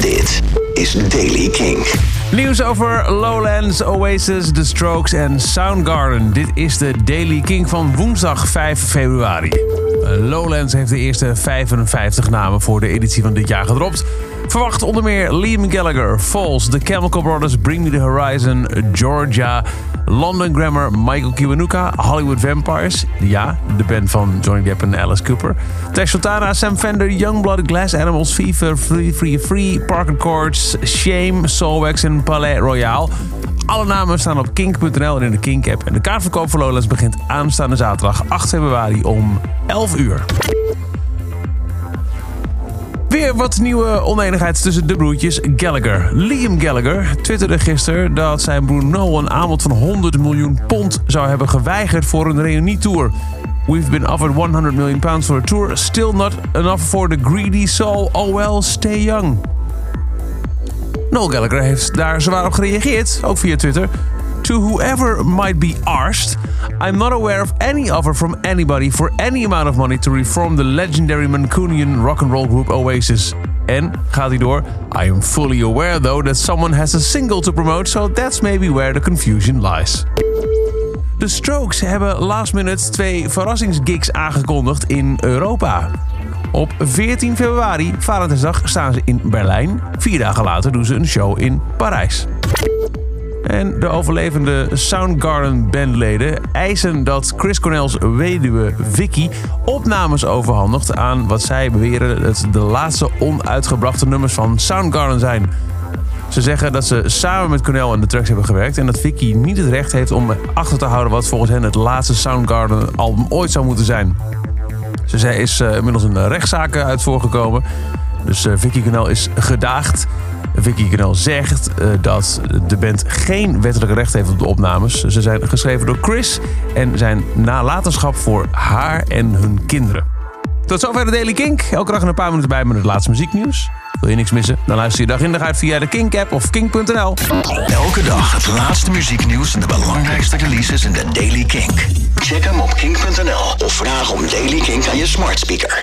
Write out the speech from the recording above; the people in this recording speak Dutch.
Dit is Daily King. Nieuws over Lowlands, Oasis, The Strokes en Soundgarden. Dit is de Daily King van woensdag 5 februari. Lowlands heeft de eerste 55 namen voor de editie van dit jaar gedropt. Verwacht onder meer Liam Gallagher, Falls, The Chemical Brothers, Bring Me The Horizon, Georgia, London Grammar, Michael Kiwanuka, Hollywood Vampires, ja, de band van Johnny Depp en Alice Cooper, Tesh Sultana, Sam Fender, Youngblood, Glass Animals, Fever, Free Free Free, Parker Courts, Shame, Soulwax en Palais Royale. Alle namen staan op kink.nl en in de Kink-app. En de kaartverkoop voor Lowlands begint aanstaande zaterdag 8 februari om 11 uur. Weer wat nieuwe oneenigheid tussen de broertjes Gallagher. Liam Gallagher twitterde gisteren dat zijn broer Noel een aanbod van 100 miljoen pond zou hebben geweigerd voor een reunietour. We've been offered 100 million pounds for a tour, still not enough for the greedy soul. Oh well, stay young. Noel Gallagher heeft daar zwaar op gereageerd, ook via Twitter. To whoever might be arsed, I'm not aware of any offer from anybody for any amount of money to reform the legendary Mancunian rock and roll group Oasis. En gaat hij door? I am fully aware though that someone has a single to promote, so that's maybe where the confusion lies. De Strokes hebben last minute twee verrassingsgigs aangekondigd in Europa. Op 14 februari, Valentijnsdag, staan ze in Berlijn. Vier dagen later doen ze een show in Parijs. En de overlevende Soundgarden bandleden eisen dat Chris Cornell's weduwe Vicky opnames overhandigt aan wat zij beweren het de laatste onuitgebrachte nummers van Soundgarden zijn. Ze zeggen dat ze samen met Cornell aan de tracks hebben gewerkt en dat Vicky niet het recht heeft om achter te houden wat volgens hen het laatste Soundgarden album ooit zou moeten zijn. Ze is uh, inmiddels een rechtszaak uit voorgekomen. Dus uh, Vicky Cornell is gedaagd. Vicky Cornell zegt uh, dat de band geen wettelijke recht heeft op de opnames. Ze zijn geschreven door Chris en zijn nalatenschap voor haar en hun kinderen. Tot zover de Daily Kink. Elke dag een paar minuten bij met het laatste muzieknieuws. Wil je niks missen? Dan luister je dag in dag uit via de Kink-app of kink.nl. Elke dag het laatste muzieknieuws en de belangrijkste releases in de Daily Kink. Check hem op kink.nl of vraag om Daily Kink aan je smart speaker.